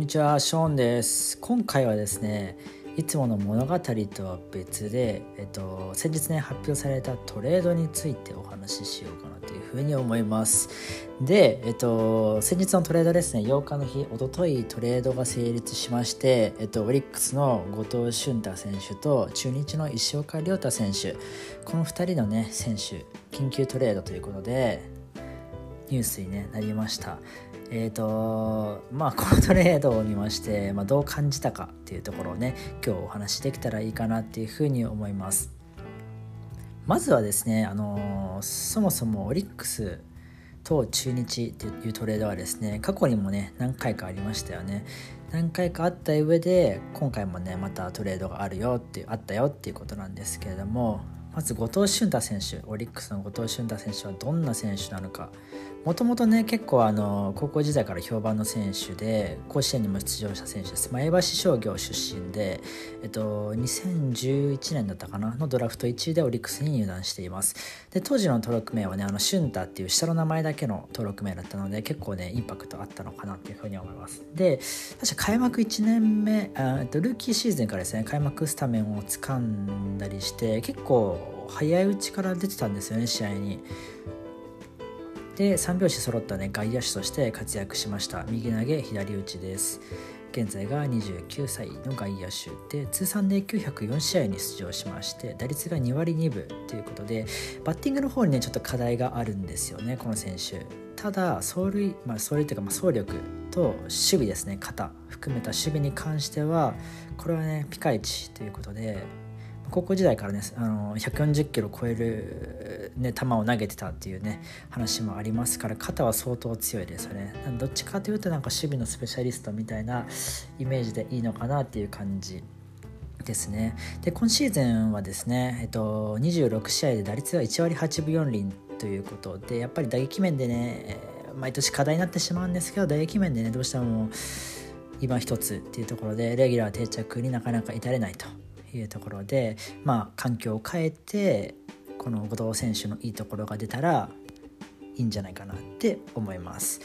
にちは、ショーンです。今回はですね、いつもの物語とは別で、えっと、先日ね、発表されたトレードについてお話ししようかなというふうに思います。で、えっと、先日のトレードですね、8日の日、おとといトレードが成立しまして、えっと、オリックスの後藤俊太選手と中日の石岡亮太選手、この2人のね、選手、緊急トレードということで、ニュースに、ね、なりました。えーとまあ、このトレードを見まして、まあ、どう感じたかっていうところをね今日お話しできたらいいかなっていうふうに思います。まずはですね、あのー、そもそもオリックスと中日っていうトレードはですね過去にもね何回かありましたよね。何回かあった上で今回もねまたトレードがあるよっていうあったよっていうことなんですけれどもまず後藤俊太選手オリックスの後藤俊太選手はどんな選手なのか。もともとね結構あの高校時代から評判の選手で甲子園にも出場した選手です。前橋商業出身で、えっと、2011年だったかなのドラフト1位でオリックスに入団しています。で当時の登録名はねあの俊太っていう下の名前だけの登録名だったので結構ねインパクトあったのかなっていうふうに思います。で確か開幕1年目あとルーキーシーズンからですね開幕スタメンを掴んだりして結構早いうちから出てたんですよね試合に。で3拍子揃ったね外野手として活躍しました。右投げ左打ちです。現在が29歳の外野手で通算で904試合に出場しまして打率が2割2分ということでバッティングの方にねちょっと課題があるんですよねこの選手。ただ走塁、まあ、走塁というか、まあ、走力と守備ですね肩含めた守備に関してはこれはねピカイチということで高校時代からねあの140キロ超える、ね、球を投げてたっていうね話もありますから肩は相当強いですよね。どっちかというとなんか守備のスペシャリストみたいなイメージでいいのかなっていう感じですね。で今シーズンはですね、えっと、26試合で打率が1割8分4厘ということでやっぱり打撃面でね毎年課題になってしまうんですけど打撃面でねどうしても今一つっていうところでレギュラー定着になかなか至れないと。いうところで、まあ、環境を変えてこの後藤選手のいいところが出たらいいんじゃないかなって思います。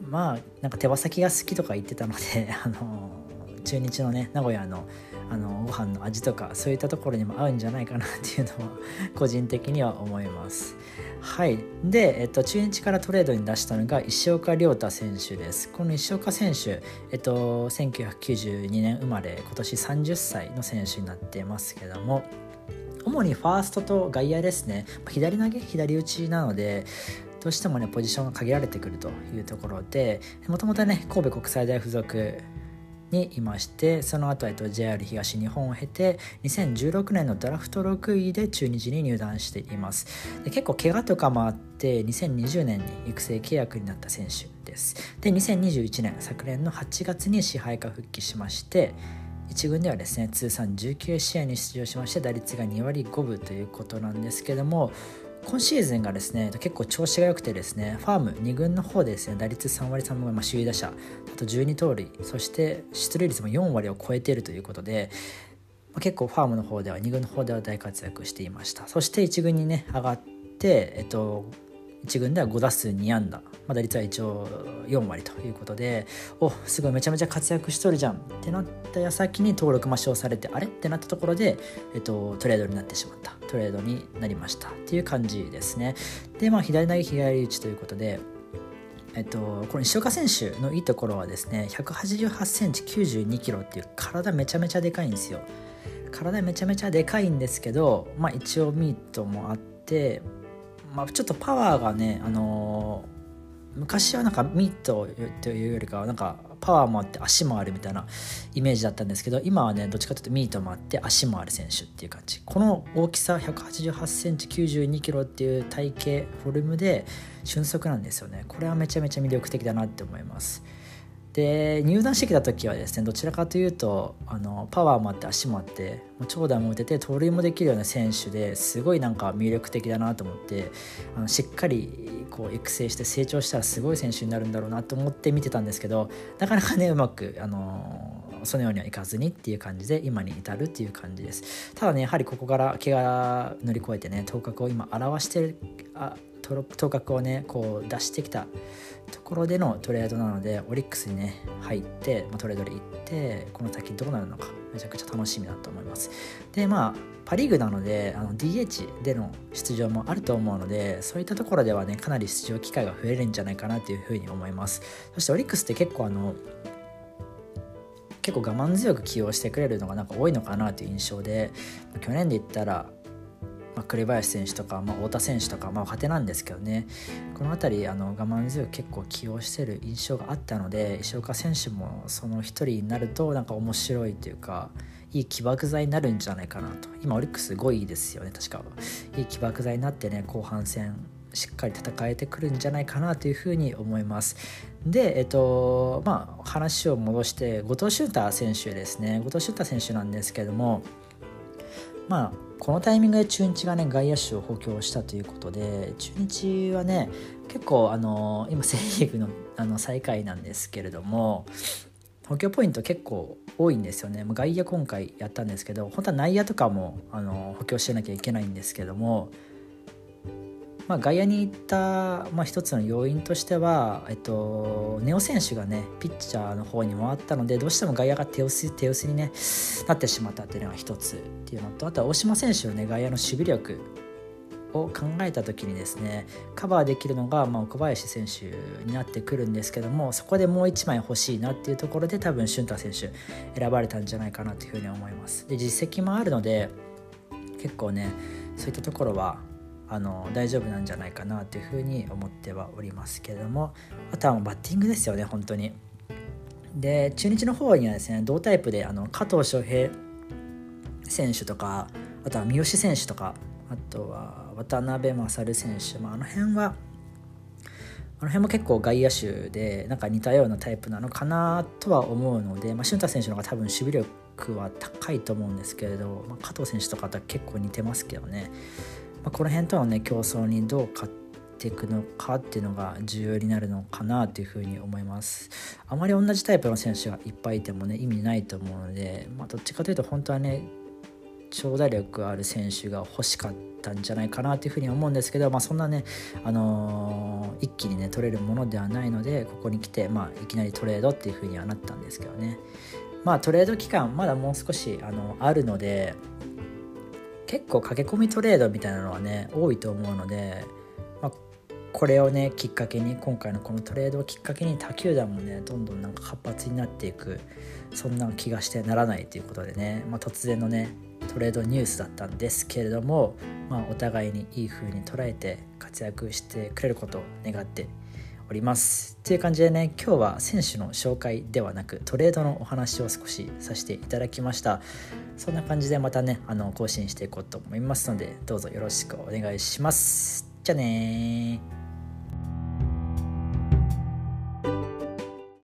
まあなんか手羽先が好きとか言ってたので あの中日のね名古屋のあのご飯の味とかそういったところにも合うんじゃないかなっていうのは個人的には思います。はい。で、えっと、中日からトレードに出したのが石岡亮太選手です。この石岡選手、えっと、1992年生まれ今年30歳の選手になっていますけども主にファーストと外野ですね。左投げ左打ちなのでどうしてもねポジションが限られてくるというところでもともとね神戸国際大付属にいましてその後、えっと、JR 東日本を経て2016年のドラフト6位で中日に入団しています。で結構怪我とかもあって2020年に育成契約になった選手です。で2021年昨年の8月に支配下復帰しまして1軍ではですね通算19試合に出場しまして打率が2割5分ということなんですけども今シーズンがですね結構調子が良くてですねファーム2軍の方でですね打率3割3分ま、首位打者あと12盗塁そして出塁率も4割を超えているということで、ま、結構ファームの方では2軍の方では大活躍していました。そして1軍にね上がって、えっと、1軍では5打数2安打、まあ、打率は一応4割ということでおすごいめちゃめちゃ活躍しとるじゃんってなった矢先に登録抹消されてあれ？ってなったところで、えっと、トレードになってしまった。トレードになりましたっていう感じですね。でまあ左投げ左打ちということでえっと、この石岡選手のいいところはですね188センチ92キロっていう体めちゃめちゃでかいんですよ。体めちゃめちゃでかいんですけど、まあ、一応ミートもあってまあ、ちょっとパワーがね、あのー、昔はなんかミートというよりかはなんかパワーもあって足もあるみたいなイメージだったんですけど今はねどっちかというとミートもあって足もある選手っていう感じ。この大きさ1 8 8センチ9 2キロっていう体型フォルムで俊足なんですよね。これはめちゃめちゃ魅力的だなって思います。で入団してきた時はですねどちらかというとあのパワーもあって足もあってもう長打も打てて盗塁もできるような選手ですごいなんか魅力的だなと思ってあのしっかりこう育成して成長したらすごい選手になるんだろうなと思って見てたんですけどなかなかねうまくあのそのようにはいかずにっていう感じで今に至るっていう感じです。ただねやはりここから怪我乗り越えてね頭角を今表してあ頭角をねこう出してきたところでのトレードなのでオリックスにね入って、まあ、トレードで行ってこの先どうなるのかめちゃくちゃ楽しみだと思います。でまあパ・リーグなのであの DH での出場もあると思うのでそういったところではねかなり出場機会が増えるんじゃないかなというふうに思います。そしてオリックスって結構あの結構我慢強く起用してくれるのがなんか多いのかなという印象で去年で言ったらまあ、栗林選手とか、まあ、太田選手とか、まあ、若手なんですけどね。この辺りあの我慢強く結構起用してる印象があったので石岡選手もその一人になるとなんか面白いというかいい起爆剤になるんじゃないかなと。今オリックス5位ですよね確かいい起爆剤になってね後半戦しっかり戦えてくるんじゃないかなというふうに思います。で、えっとまあ、話を戻して後藤俊太選手ですね。後藤俊太選手なんですけどもまあこのタイミングで中日がね外野手を補強したということで中日はね結構あの今セ・リーグのあの最下位なんですけれども補強ポイント結構多いんですよね。外野今回やったんですけど本当は内野とかもあの補強しなきゃいけないんですけどもまあ、外野に行った、まあ、一つの要因としては、えっと、ネオ選手がねピッチャーの方に回ったのでどうしても外野が手薄手薄に、ね、なってしまったっていうのが一つっていうのとあとは大島選手の、ね、外野の守備力を考えた時にですねカバーできるのが、まあ、小林選手になってくるんですけどもそこでもう1枚欲しいなっていうところで多分俊太選手選ばれたんじゃないかなというふうに思います。で実績もあるので結構ねそういったところはあの大丈夫なんじゃないかなというふうに思ってはおりますけれどもあとはもうバッティングですよね本当に。で中日の方にはですね同タイプであの加藤翔平選手とかあとは三好選手とかあとは渡辺勝選手、まあ、あの辺はあの辺も結構外野手でなんか似たようなタイプなのかなとは思うので、まあ、俊太選手の方が多分守備力は高いと思うんですけれど、まあ、加藤選手とかとは結構似てますけどねあ、この辺とのね競争にどう勝っていくのかっていうのが重要になるのかなというふうに思います。あまり同じタイプの選手がいっぱいいてもね意味ないと思うので、まあ、どっちかというと本当はね長打力ある選手が欲しかったんじゃないかなというふうに思うんですけど、まあ、そんなね、あのー、一気にね取れるものではないのでここに来て、まあ、いきなりトレードっていうふうにはなったんですけどね。まあトレード期間まだもう少しあのあるので結構駆け込みトレードみたいなのはね多いと思うので、まあ、これをねきっかけに今回のこのトレードをきっかけに他球団もねどんどんなんか活発になっていくそんな気がしてならないということでね、まあ、突然のねトレードニュースだったんですけれども、まあ、お互いにいい風に捉えて活躍してくれることを願っております。という感じでね今日は選手の紹介ではなくトレードのお話を少しさせていただきました。そんな感じでまたねあの更新していこうと思いますのでどうぞよろしくお願いします。じゃあね